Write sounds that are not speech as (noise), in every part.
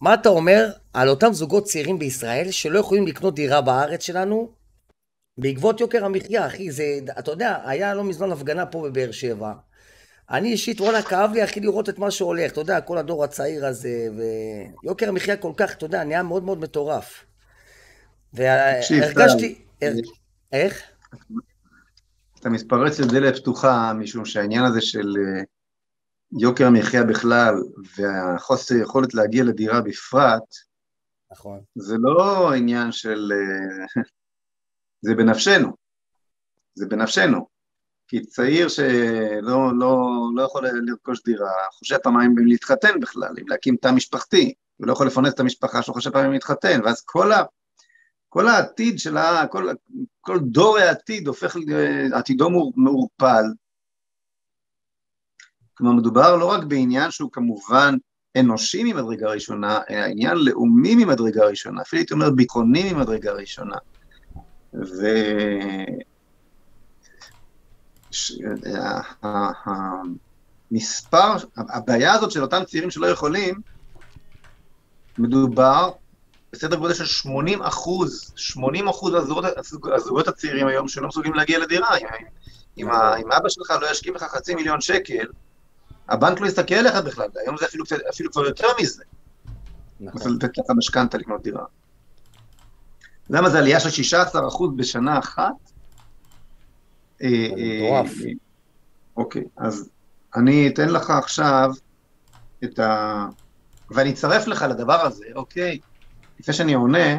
מה אתה אומר על אותם זוגות צעירים בישראל שלא יכולים לקנות דירה בארץ שלנו בעקבות יוקר המחיה, אחי, זה, אתה יודע, היה לא מזמן הפגנה פה בבאר שבע. אני אישית, וואלה, כאב לי, אחי, לראות את מה שהולך, אתה יודע, כל הדור הצעיר הזה, ויוקר המחיה כל כך, אתה יודע, נהיה מאוד מאוד מטורף. והרגשתי... איך? אתה מתפרץ לדלת פתוחה, משום שהעניין הזה של אה, יוקר המחיה בכלל, והחוסר יכולת להגיע לדירה בפרט, נכון. זה לא עניין של... אה, (laughs) זה בנפשנו. זה בנפשנו. כי צעיר שלא לא, לא יכול לרכוש דירה, חושב פעמיים אם להתחתן בכלל, אם להקים תא משפחתי, הוא לא יכול לפרנס את המשפחה שלו, חושב פעמיים להתחתן, ואז כל, ה, כל העתיד של ה... כל, כל דור העתיד הופך, עתידו מעורפל. כלומר, מדובר לא רק בעניין שהוא כמובן אנושי ממדרגה ראשונה, אלא עניין לאומי ממדרגה ראשונה, אפילו הייתי אומר ביטחוני ממדרגה ראשונה. ו... המספר, הבעיה הזאת של אותם צעירים שלא יכולים, מדובר בסדר גודל של 80 אחוז, 80 אחוז הזוגות הצעירים היום שלא מסוגלים להגיע לדירה. אם, אם, אם אבא שלך לא ישקיע לך חצי מיליון שקל, הבנק לא יסתכל עליך בכלל, היום זה אפילו, אפילו כבר יותר מזה. נכון. רוצה לתת לך משכנתה לקנות דירה. למה זה עלייה של 16% בשנה אחת? אה, אה, מטורף. אוקיי, אז אני אתן לך עכשיו את ה... ואני אצרף לך לדבר הזה, אוקיי? לפני שאני עונה, אה,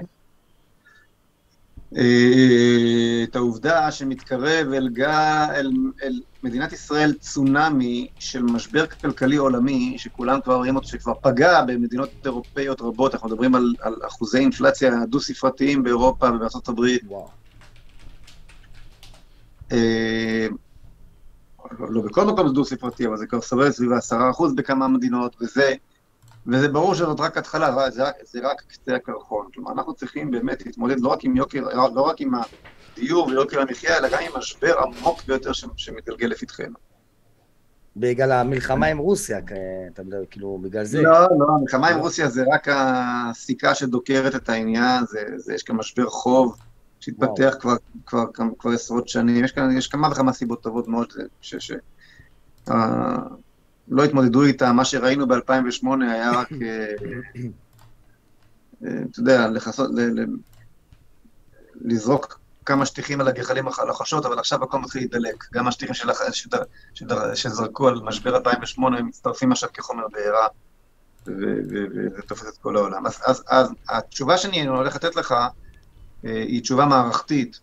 את העובדה שמתקרב אל, גא, אל, אל מדינת ישראל צונאמי של משבר כלכלי עולמי, שכולם כבר רואים אותו, שכבר פגע במדינות אירופאיות רבות, אנחנו מדברים על, על אחוזי אינפלציה דו-ספרתיים באירופה ובארצות הברית. וואו. אה, לא בכל מקום זה דו-ספרתי, אבל זה כבר סובל סביב עשרה אחוז בכמה מדינות, וזה, וזה ברור שזאת רק התחלה, זה, זה רק קצה הקרחון. כלומר, אנחנו צריכים באמת להתמודד לא רק עם יוקר, לא רק עם הדיור ויוקר המחיה, אלא גם עם משבר עמוק ביותר שמתגלגל לפתחנו. בגלל המלחמה עם רוסיה, אתה מדבר, כאילו, בגלל זה. לא, לא, המלחמה עם רוסיה זה רק הסיכה שדוקרת את העניין, זה, זה, יש כאן משבר חוב. שהתפתח כבר, כבר, כבר, כבר עשרות שנים. יש, כאן, יש כמה וכמה סיבות טובות מאוד ש... ש uh, לא התמודדו איתה, מה שראינו ב-2008 היה רק, uh, uh, אתה יודע, לחסות, לזרוק כמה שטיחים על הגחלים הלחשות, אבל עכשיו הכל מתחיל להידלק. גם השטיחים שזרקו על משבר 2008 הם מצטרפים עכשיו כחומר בעירה, וזה תופס את כל העולם. אז, התשובה שאני הולך לתת לך, אה, היא תשובה מערכתית,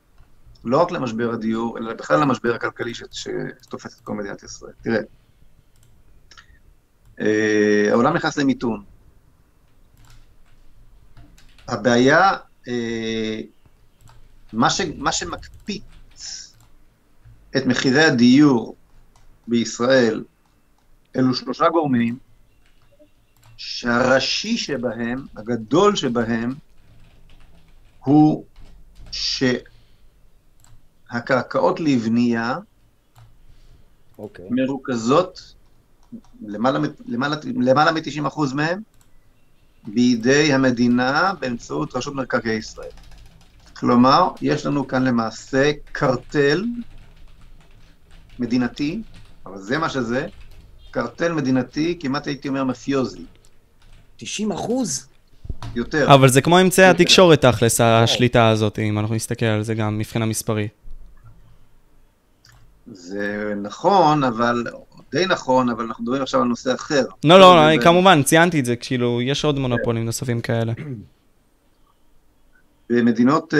לא רק למשבר הדיור, אלא בכלל למשבר הכלכלי שתופס את כל מדינת ישראל. תראה, אה, העולם נכנס למיתון. הבעיה, אה, מה, ש, מה שמקפיץ את מחירי הדיור בישראל, אלו שלושה גורמים, שהראשי שבהם, הגדול שבהם, הוא שהקרקעות לבנייה okay. אוקיי. מרוכזות, למעלה, למעלה, למעלה מ-90% מהם, בידי המדינה באמצעות רשות מקרקעי ישראל. כלומר, יש לנו כאן למעשה קרטל מדינתי, אבל זה מה שזה, קרטל מדינתי, כמעט הייתי אומר מפיוזי. 90 אחוז? יותר. אבל זה כמו אמצעי התקשורת תכלס, השליטה הזאת, אם אנחנו נסתכל על זה גם מבחינה מספרית. זה נכון, אבל, די נכון, אבל אנחנו מדברים עכשיו על נושא אחר. לא, לא, אני כמובן, ציינתי את זה, כאילו, יש עוד מונופולים נוספים כאלה. במדינות uh,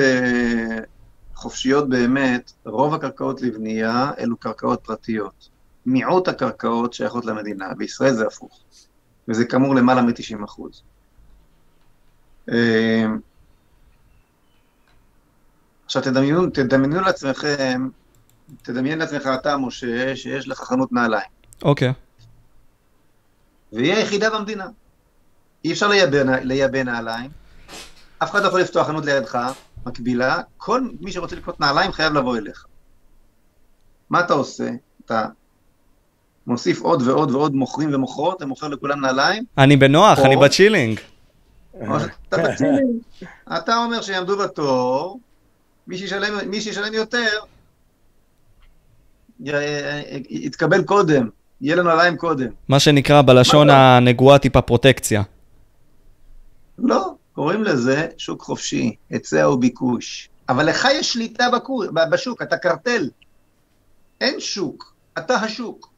חופשיות באמת, רוב הקרקעות לבנייה אלו קרקעות פרטיות. מיעוט הקרקעות שייכות למדינה, בישראל זה הפוך. וזה כאמור למעלה מ-90 אחוז. אמ, עכשיו תדמיינו, תדמיינו לעצמכם, תדמיין לעצמך אתה, משה, שיש לך חנות נעליים. אוקיי. והיא היחידה במדינה. אי אפשר לייבא, נעליים, אף אחד לא יכול לפתוח חנות לידך, מקבילה, כל מי שרוצה לקנות נעליים חייב לבוא אליך. מה אתה עושה? אתה מוסיף עוד ועוד ועוד מוכרים ומוכרות, ומוכר לכולם נעליים? אני בנוח, או... אני בצ'ילינג. שאתה בציני. אתה אומר שיעמדו בתור, מי שישלם, מי שישלם יותר, יתקבל קודם, יהיה לנו עליהם קודם. מה שנקרא בלשון מה הנגועה טיפה פרוטקציה. לא, קוראים לזה שוק חופשי, היצע וביקוש. אבל לך יש שליטה בקור, בשוק, אתה קרטל. אין שוק, אתה השוק.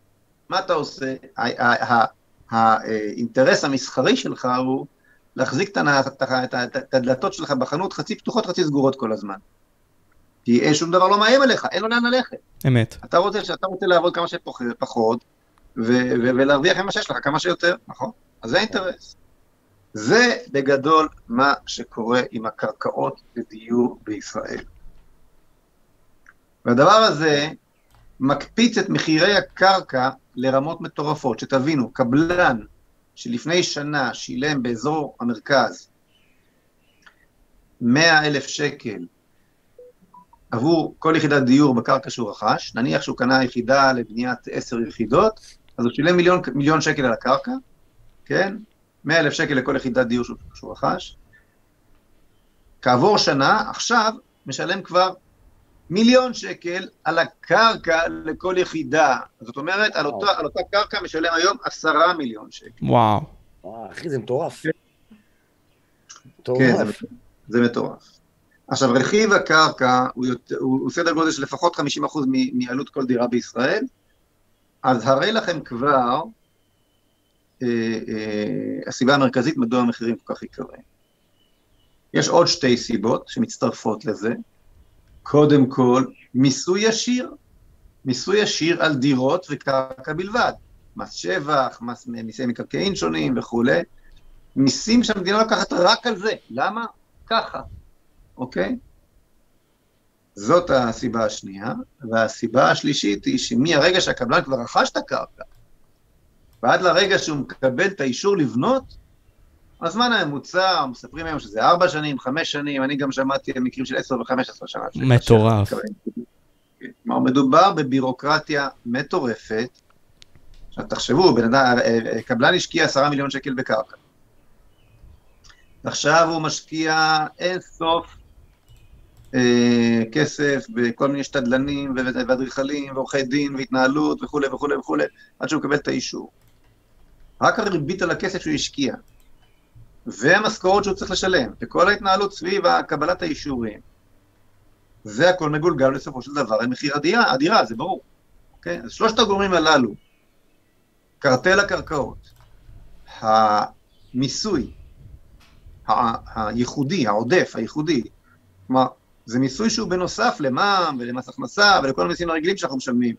מה אתה עושה? האינטרס המסחרי שלך הוא להחזיק את הדלתות שלך בחנות חצי פתוחות, חצי סגורות כל הזמן. כי אין שום דבר לא מאיים עליך, אין לו לאן ללכת. אמת. אתה רוצה, אתה רוצה לעבוד כמה שפחות, ו- ו- ולהרוויח ממה שיש לך כמה שיותר, נכון? אז זה האינטרס. זה בגדול מה שקורה עם הקרקעות לדיור בישראל. והדבר הזה מקפיץ את מחירי הקרקע לרמות מטורפות, שתבינו, קבלן שלפני שנה שילם באזור המרכז 100 אלף שקל עבור כל יחידת דיור בקרקע שהוא רכש, נניח שהוא קנה יחידה לבניית עשר יחידות, אז הוא שילם מיליון, מיליון שקל על הקרקע, כן? 100 אלף שקל לכל יחידת דיור שהוא, שהוא רכש. כעבור שנה, עכשיו משלם כבר מיליון שקל על הקרקע לכל יחידה. זאת אומרת, על אותה, על אותה קרקע משלם היום עשרה מיליון שקל. וואו. וואו, אחי, זה מטורף. כן, זה, מטורף. זה מטורף. עכשיו, רכיב הקרקע הוא, הוא, הוא סדר גודל של לפחות 50% מ- מעלות כל דירה בישראל, אז הרי לכם כבר אה, אה, הסיבה המרכזית מדוע המחירים כל כך יקרים. יש עוד שתי סיבות שמצטרפות לזה. קודם כל, מיסוי ישיר. מיסוי ישיר על דירות וקרקע בלבד. מס שבח, מס, מיסי מקרקעין שונים וכולי. מיסים שהמדינה לוקחת רק על זה. למה? ככה, אוקיי? זאת הסיבה השנייה, והסיבה השלישית היא שמהרגע שהקבלן כבר רכש את הקרקע, ועד לרגע שהוא מקבל את האישור לבנות, הזמן הממוצע, מספרים היום שזה ארבע שנים, חמש שנים, אני גם שמעתי על מקרים של עשר וחמש עשרה שנה. מטורף. כלומר, מדובר בבירוקרטיה מטורפת. עכשיו תחשבו, בן אדם, אה, אה, קבלן השקיע עשרה מיליון שקל בקרקע. עכשיו הוא משקיע אין סוף אה, כסף בכל מיני שתדלנים ואדריכלים ועורכי דין והתנהלות וכולי וכולי וכולי, עד שהוא מקבל את האישור. רק הריבית על הכסף שהוא השקיע, והמשכורת שהוא צריך לשלם, וכל ההתנהלות סביב קבלת האישורים, זה הכל מגולגל בסופו של דבר למחיר הדירה, הדירה, זה ברור. אוקיי? אז שלושת הגורמים הללו, קרטל הקרקעות, המיסוי הייחודי, העודף, הייחודי, כלומר, זה מיסוי שהוא בנוסף למע"מ ולמס הכנסה ולכל המיסים הרגילים שאנחנו משלמים.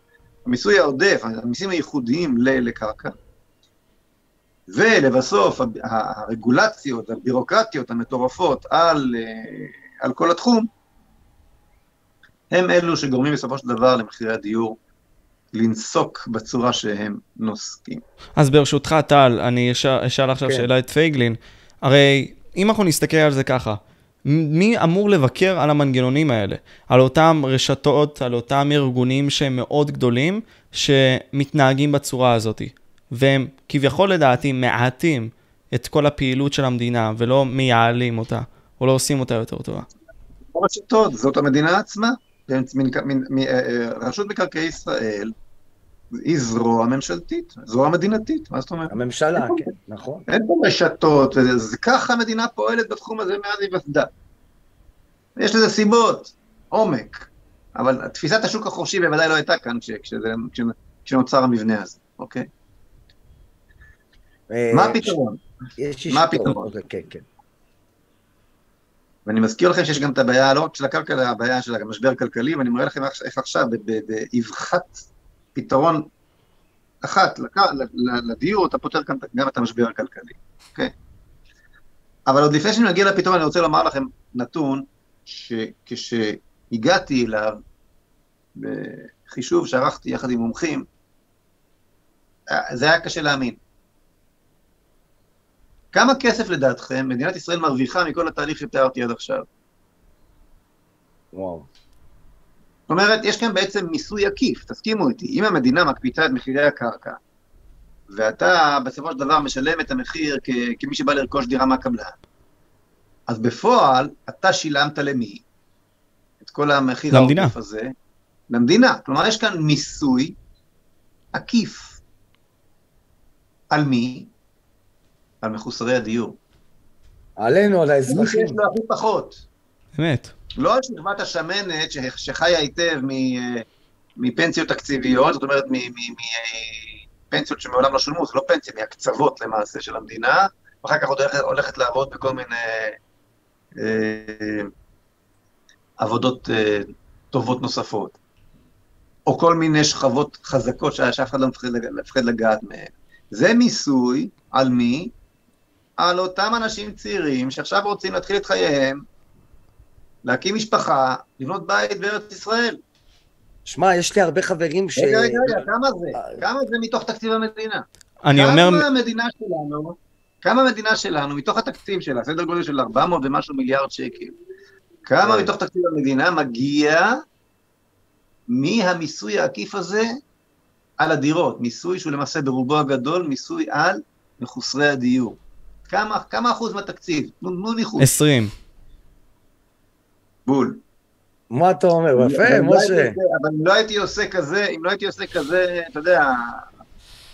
המיסוי העודף, המיסים הייחודיים ל- לקרקע. ולבסוף, הרגולציות, הבירוקרטיות המטורפות על, אה, על כל התחום, הם אלו שגורמים בסופו של דבר למחירי הדיור לנסוק בצורה שהם נוסקים. אז ברשותך, טל, אני אשאל עכשיו כן. שאלה את פייגלין. הרי אם אנחנו נסתכל על זה ככה, מי אמור לבקר על המנגנונים האלה? על אותם רשתות, על אותם ארגונים שהם מאוד גדולים, שמתנהגים בצורה הזאת. והם כביכול לדעתי מעטים את כל הפעילות של המדינה ולא מייעלים אותה, או לא עושים אותה יותר טובה. הרשתות, זאת המדינה עצמה. אה, אה, רשות מקרקעי ישראל היא זרוע ממשלתית, זרוע מדינתית, מה זאת אומרת? הממשלה, כן, נכון. אין פה רשתות, זה ככה המדינה פועלת בתחום הזה מאז היווסדה. יש לזה סיבות, עומק, אבל תפיסת השוק החופשי בוודאי לא הייתה כאן כש- כשזה- כש- כשנוצר המבנה הזה, אוקיי? אה, מה הפתרון? מה הפתרון? כן, כן. ואני מזכיר לכם שיש גם את הבעיה, לא רק של הקרקע, אלא הבעיה של המשבר הכלכלי, ואני מראה לכם איך עכשיו, באבחת פתרון אחת לק- לדיור, אתה פותר גם, גם את המשבר הכלכלי, אוקיי? אבל עוד לפני שאני מגיע לפתרון, אני רוצה לומר לכם נתון, שכשהגעתי אליו, בחישוב שערכתי יחד עם מומחים, זה היה קשה להאמין. כמה כסף לדעתכם מדינת ישראל מרוויחה מכל התהליך שתיארתי עד עכשיו? וואו. זאת אומרת, יש כאן בעצם מיסוי עקיף, תסכימו איתי. אם המדינה מקפיצה את מחירי הקרקע, ואתה בסופו של דבר משלם את המחיר כ- כמי שבא לרכוש דירה מהקבלן, אז בפועל, אתה שילמת למי? את כל המחיר למדינה. העודף הזה? למדינה. כלומר, יש כאן מיסוי עקיף. על מי? על מחוסרי הדיור. עלינו, על מי האזרחים. שיש לו הכי פחות. באמת. לא על שכבת השמנת שחיה היטב מ- מפנסיות תקציביות, זאת אומרת מפנסיות שמעולם לא שולמו, זה לא פנסיה, מהקצוות למעשה של המדינה, ואחר כך עוד הולכת, הולכת לעבוד בכל מיני אה, עבודות אה, טובות נוספות. או כל מיני שכבות חזקות שאף אחד לא מפחד לגעת מהן. זה מיסוי על מי? על אותם אנשים צעירים שעכשיו רוצים להתחיל את חייהם, להקים משפחה, לבנות בית בארץ ישראל. שמע, יש לי הרבה חברים ש... רגע, רגע, רגע, כמה זה? כמה זה מתוך תקציב המדינה? אני אומר, כמה המדינה שלנו, כמה המדינה שלנו, מתוך התקציב שלה, סדר גודל של 400 ומשהו מיליארד שקל, כמה כן. מתוך תקציב המדינה מגיע מהמיסוי העקיף הזה על הדירות? מיסוי שהוא למעשה ברובו הגדול מיסוי על מחוסרי הדיור. כמה, כמה אחוז מהתקציב? תנו תנו ניחוש. 20. בול. מה אתה אומר? יפה, לא משה. אבל אם לא הייתי עושה כזה, אם לא הייתי עושה כזה, אתה יודע,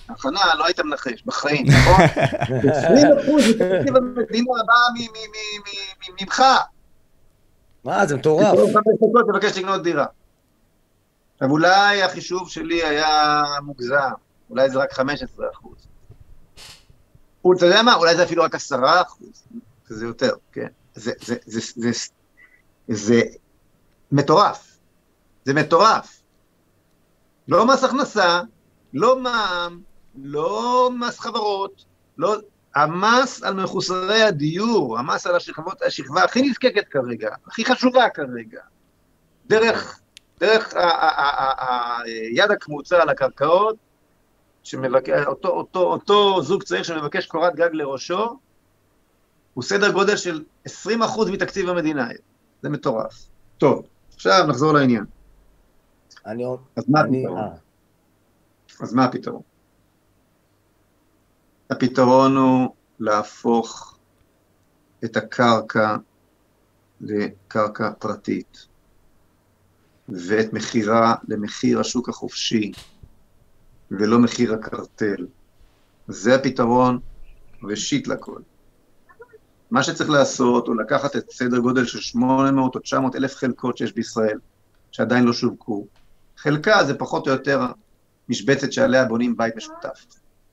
הכנה, לא היית מנחש, בחיים, נכון? (laughs) 20 אחוז מתקציב המדינה מ- ממך. מה, זה מטורף. פתאום חמש דקות תבקש לקנות דירה. עכשיו, אולי החישוב שלי היה מוגזם, אולי זה רק 15 אחוז. אתה יודע מה? אולי זה אפילו רק 10 אחוז, זה יותר, כן? זה, זה, זה, זה, זה, מטורף. זה מטורף. לא מס הכנסה, לא מע"מ, לא מס חברות, לא... המס על מחוסרי הדיור, המס על השכבות, השכבה הכי נזקקת כרגע, הכי חשובה כרגע, דרך, דרך היד הקמוצה על הקרקעות, שמבק... אותו, אותו, אותו זוג צעיר שמבקש קורת גג לראשו, הוא סדר גודל של 20% מתקציב המדינה. זה מטורף. טוב, עכשיו נחזור לעניין. אני... אז מה אני... הפתרון? אה. אז מה הפתרון? הפתרון הוא להפוך את הקרקע לקרקע פרטית, ואת מחירה למחיר השוק החופשי, ולא מחיר הקרטל. זה הפתרון ראשית לכל. מה שצריך לעשות הוא לקחת את סדר גודל של 800 או 900 אלף חלקות שיש בישראל, שעדיין לא שווקו. חלקה זה פחות או יותר משבצת שעליה בונים בית משותף,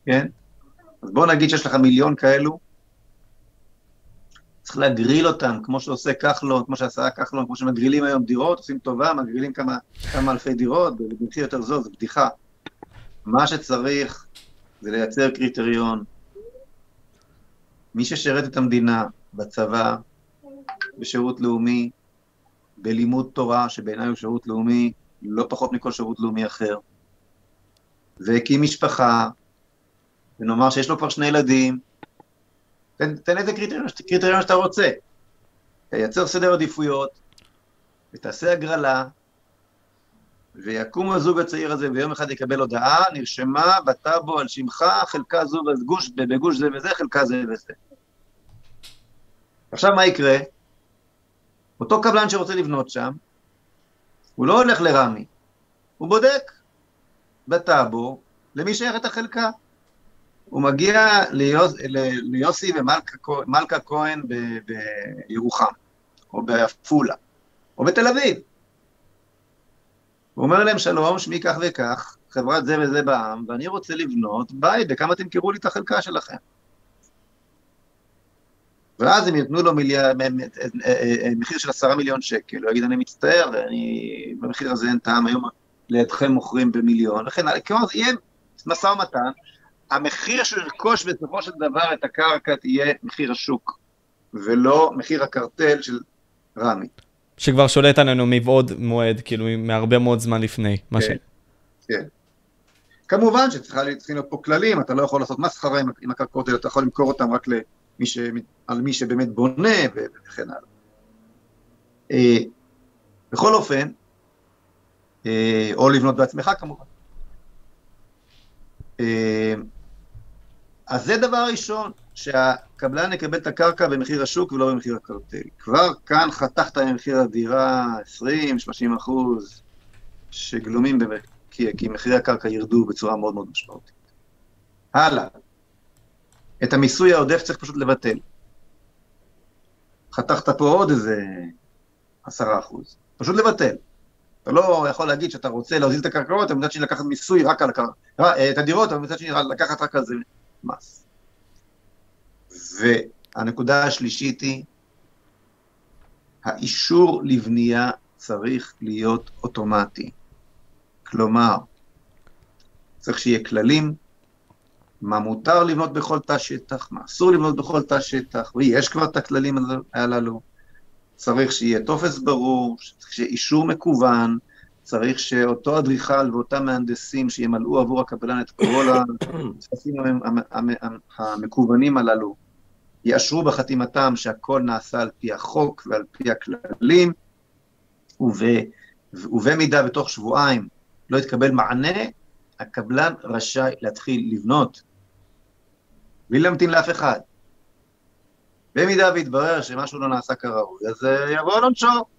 כן? אז בוא נגיד שיש לך מיליון כאלו, צריך להגריל אותם, כמו שעושה כחלון, כמו שעשה כחלון, כמו שמגרילים היום דירות, עושים טובה, מגרילים כמה, כמה אלפי דירות, במחיר יותר זול, זו בדיחה. מה שצריך זה לייצר קריטריון. מי ששירת את המדינה בצבא, בשירות לאומי, בלימוד תורה, שבעיניי הוא שירות לאומי, לא פחות מכל שירות לאומי אחר, והקים משפחה, ונאמר שיש לו כבר שני ילדים, תן, תן איזה קריטריון, קריטריון שאתה רוצה. תייצר סדר עדיפויות, ותעשה הגרלה, ויקום הזוג הצעיר הזה ויום אחד יקבל הודעה, נרשמה בטאבו על שמך, חלקה זו בגוש, בגוש זה וזה, חלקה זה וזה. עכשיו מה יקרה? אותו קבלן שרוצה לבנות שם, הוא לא הולך לרמי, הוא בודק בטאבו למי שייכת החלקה. הוא מגיע ליוס, ליוסי ומלכה כהן בירוחם, או בעפולה, או בתל אביב. הוא אומר להם, שלום, שמי כך וכך, חברת זה וזה בעם, ואני רוצה לבנות בית, בכמה תמכרו לי את החלקה שלכם? ואז הם ייתנו לו מיליאר, מחיר של עשרה מיליון שקל, הוא יגיד, אני מצטער, אני, במחיר הזה אין טעם, היום לידכם מוכרים במיליון, הלאה, כלומר, זה יהיה משא ומתן, המחיר שהוא ירכוש בסופו של דבר את הקרקע תהיה מחיר השוק, ולא מחיר הקרטל של רמי. שכבר שולט עלינו מבעוד מועד, כאילו, מהרבה מאוד זמן לפני. מה ש... כן. כן. כמובן שצריכים להיות פה כללים, אתה לא יכול לעשות מסחרה עם, עם הקרקעות האלה, אתה יכול למכור אותן רק למי ש, על מי שבאמת בונה וכן הלאה. אה, בכל אופן, אה, או לבנות בעצמך כמובן. אה, אז זה דבר ראשון, שהקבלן יקבל את הקרקע במחיר השוק ולא במחיר הקרטל. כבר כאן חתכת ממחיר הדירה 20-30 אחוז שגלומים, במח... כי, כי מחירי הקרקע ירדו בצורה מאוד מאוד משמעותית. הלאה. את המיסוי העודף צריך פשוט לבטל. חתכת פה עוד איזה עשרה אחוז. פשוט לבטל. אתה לא יכול להגיד שאתה רוצה להוזיל את הקרקעות, אבל מצד שני לקחת מיסוי רק על הקרקע, אה, את הדירות, אבל מצד שני לקחת רק על זה מס. והנקודה השלישית היא, האישור לבנייה צריך להיות אוטומטי. כלומר, צריך שיהיה כללים, מה מותר לבנות בכל תא שטח, מה אסור לבנות בכל תא שטח, ויש כבר את הכללים הללו. צריך שיהיה טופס ברור, צריך שיהיה אישור מקוון, צריך שאותו אדריכל ואותם מהנדסים שימלאו עבור הקבלן את כל הטפסים המקוונים הללו, יאשרו בחתימתם שהכל נעשה על פי החוק ועל פי הכללים, וב, ובמידה בתוך שבועיים לא יתקבל מענה, הקבלן רשאי להתחיל לבנות, בלי להמתין לאף אחד. במידה ויתברר שמשהו לא נעשה כראוי, אז אה, יבוא על עונשו.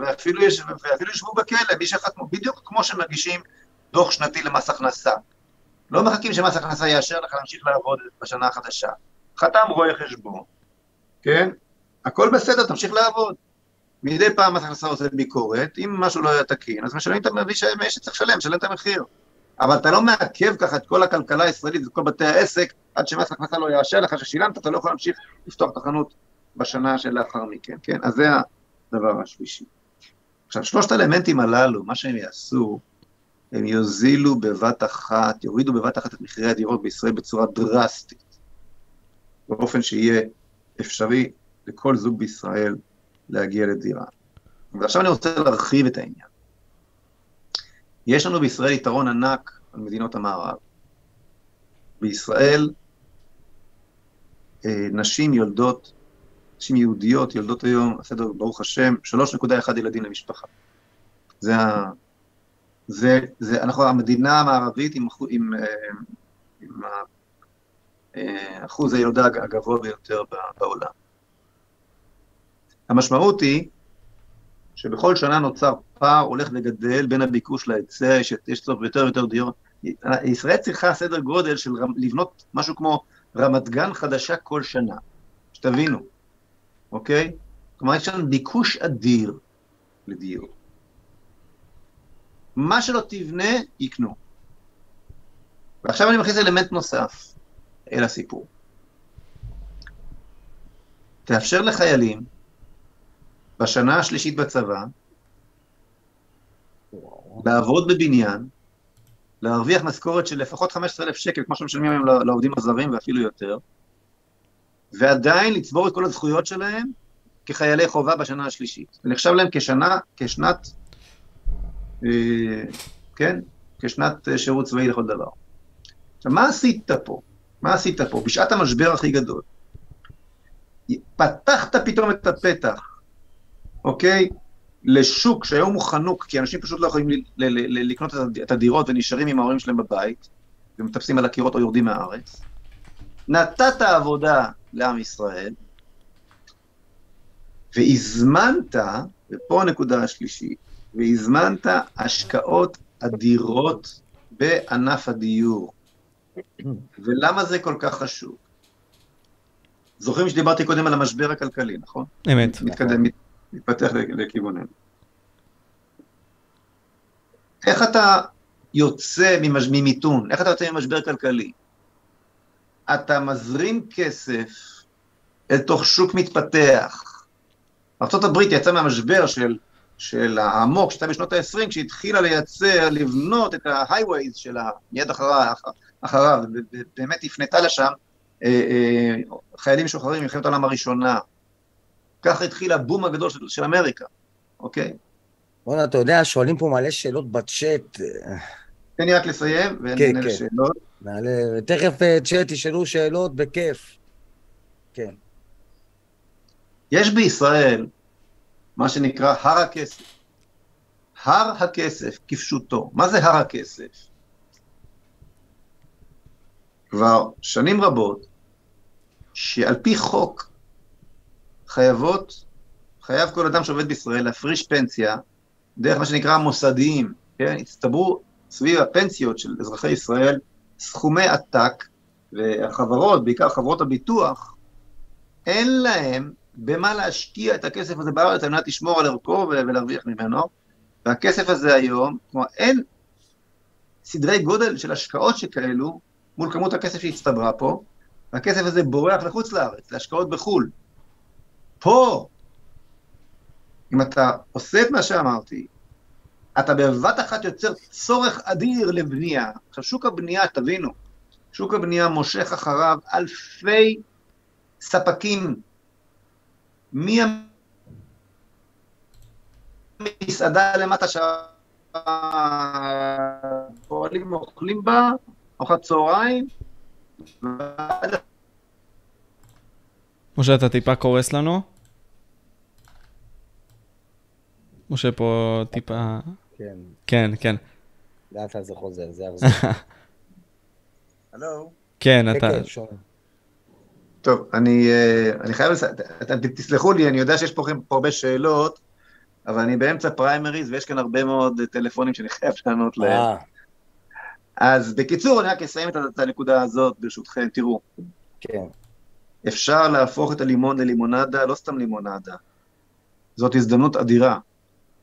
ואפילו, יש, ואפילו ישבו בכלא, מי שחתמו, בדיוק כמו שמגישים דוח שנתי למס הכנסה. לא מחכים שמס הכנסה יאשר לך להמשיך לעבוד בשנה החדשה. חתם רואה חשבון, כן? הכל בסדר, תמשיך לעבוד. מדי פעם מס הכנסה עושה ביקורת, אם משהו לא היה תקין, אז משלמים את המביא שצריך לשלם, משלם את המחיר. אבל אתה לא מעכב ככה את כל הכלכלה הישראלית ואת כל בתי העסק, עד שמס הכנסה לא יאשר לך ששילמת, אתה לא יכול להמשיך לפתוח את החנות בשנה שלאחר מכן, כן? אז זה הדבר השלישי. עכשיו, שלושת האלמנטים הללו, מה שהם יעשו, הם יוזילו בבת אחת, יורידו בבת אחת את מחירי הדירות בישראל בצורה דרסטית, באופן שיהיה אפשרי לכל זוג בישראל להגיע לדירה. ועכשיו אני רוצה להרחיב את העניין. יש לנו בישראל יתרון ענק על מדינות המערב. בישראל אה, נשים יולדות, נשים יהודיות יולדות היום, הסדר ברוך השם, 3.1 ילדים למשפחה. זה ה... זה, זה, אנחנו המדינה המערבית עם, עם, אה, עם, עם אה, אחוז הילודה הגבוה ביותר בעולם. המשמעות היא שבכל שנה נוצר פער הולך וגדל בין הביקוש להיצע, יש צורך ביותר ויותר דירות. ישראל צריכה סדר גודל של לבנות משהו כמו רמת גן חדשה כל שנה, שתבינו, אוקיי? כלומר, יש לנו ביקוש אדיר לדיור. מה שלא תבנה, יקנו. ועכשיו אני מכניס אלמנט נוסף אל הסיפור. תאפשר לחיילים בשנה השלישית בצבא, לעבוד בבניין, להרוויח משכורת של לפחות 15,000 שקל, כמו שמשלמים היום לעובדים הזרים ואפילו יותר, ועדיין לצבור את כל הזכויות שלהם כחיילי חובה בשנה השלישית. זה נחשב להם כשנה, כשנת, אה, כן, כשנת אה, שירות צבאי לכל דבר. עכשיו, מה עשית פה? מה עשית פה? בשעת המשבר הכי גדול. פתחת פתאום את הפתח אוקיי? לשוק שהיום הוא חנוק, כי אנשים פשוט לא יכולים לקנות את הדירות ונשארים עם ההורים שלהם בבית, ומטפסים על הקירות או יורדים מהארץ. נתת עבודה לעם ישראל, והזמנת, ופה הנקודה השלישית, והזמנת השקעות אדירות בענף הדיור. ולמה זה כל כך חשוב? זוכרים שדיברתי קודם על המשבר הכלכלי, נכון? אמת. מתקדם, מתפתח לכיווננו. איך אתה יוצא ממיתון? איך אתה יוצא ממשבר כלכלי? אתה מזרים כסף אל תוך שוק מתפתח. ארה"ב יצאה מהמשבר של, של העמוק שהייתה בשנות ה-20, כשהתחילה לייצר, לבנות את ה-highways שלה מיד אחריו, אחריו ובאמת הפנתה לשם אה, אה, חיילים משוחררים ממלחמת העולם הראשונה, ככה התחיל הבום הגדול של, של אמריקה, אוקיי? בוא'נה, אתה יודע, שואלים פה מלא שאלות בצ'אט. תן לי רק לסיים, ונענה כן, כן. לשאלות. נעלה, תכף אה, ישאלו שאלות בכיף. כן. יש בישראל מה שנקרא הר הכסף. הר הכסף כפשוטו. מה זה הר הכסף? כבר שנים רבות, שעל פי חוק חייבות, חייב כל אדם שעובד בישראל להפריש פנסיה דרך מה שנקרא מוסדיים, כן? הצטברו סביב הפנסיות של אזרחי ישראל סכומי עתק, והחברות, בעיקר חברות הביטוח, אין להם במה להשקיע את הכסף הזה בארץ על מנת לשמור על ערכו ולהרוויח ממנו, והכסף הזה היום, כלומר אין סדרי גודל של השקעות שכאלו מול כמות הכסף שהצטברה פה, והכסף הזה בורח לחוץ לארץ, להשקעות בחו"ל. פה, אם אתה עושה את מה שאמרתי, אתה בבת אחת יוצר צורך אדיר לבנייה. עכשיו, שוק הבנייה, תבינו, שוק הבנייה מושך אחריו אלפי ספקים. מהמסעדה למטה שהפועלים אוכלים בה, ארוחת צהריים, משה, אתה טיפה קורס לנו? משה פה טיפה... כן, כן, כן. לאט לאט זה חוזר, זה יחזור. (laughs) הלו? כן, כן, אתה... כן, שומע. טוב, אני, אה, אני חייב, לס... אתם תסלחו לי, אני יודע שיש פה, פה הרבה שאלות, אבל אני באמצע פריימריז ויש כאן הרבה מאוד טלפונים שאני (laughs) חייב לענות להם. אה, אז בקיצור, אני רק אסיים את, את הנקודה הזאת, ברשותכם. תראו, כן. אפשר להפוך את הלימון ללימונדה, לא סתם לימונדה. זאת הזדמנות אדירה.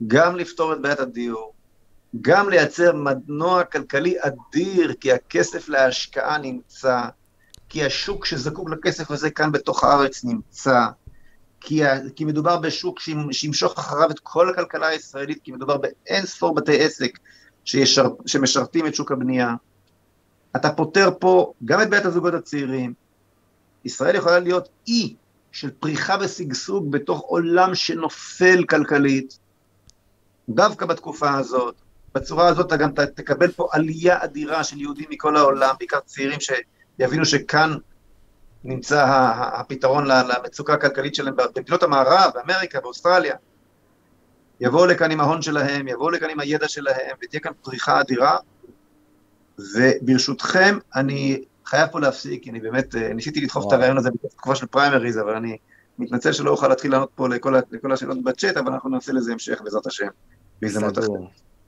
גם לפתור את בעיית הדיור, גם לייצר מנוע כלכלי אדיר, כי הכסף להשקעה נמצא, כי השוק שזקוק לכסף הזה כאן בתוך הארץ נמצא, כי, ה- כי מדובר בשוק שימ- שימשוך אחריו את כל הכלכלה הישראלית, כי מדובר באין ספור בתי עסק שישר, שמשרתים את שוק הבנייה. אתה פותר פה גם את בעיית הזוגות הצעירים. ישראל יכולה להיות אי של פריחה ושגשוג בתוך עולם שנופל כלכלית, דווקא בתקופה הזאת. בצורה הזאת אתה גם תקבל פה עלייה אדירה של יהודים מכל העולם, בעיקר צעירים שיבינו שכאן נמצא הפתרון למצוקה הכלכלית שלהם במדינות המערב, באמריקה, באוסטרליה. יבואו לכאן עם ההון שלהם, יבואו לכאן עם הידע שלהם, ותהיה כאן פריחה אדירה. וברשותכם, אני חייב פה להפסיק, כי אני באמת, אה, ניסיתי לדחוף את. הרעיון הזה בתקופה של פריימריז, אבל אני מתנצל שלא אוכל להתחיל לענות פה לכל, לכל השאלות בצ'אט, אבל אנחנו נעשה לזה המשך, בעזרת השם, בהזדמנות אחרת.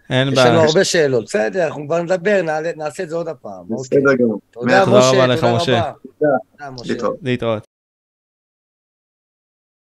אין יש לנו בעיה. הרבה שאלות. בסדר, אנחנו כבר נדבר, נעשה את זה עוד הפעם. אוקיי. בסדר גמור. תודה, רבה לך, תודה משה. רבה. תודה, משה. להתראות. להתראות.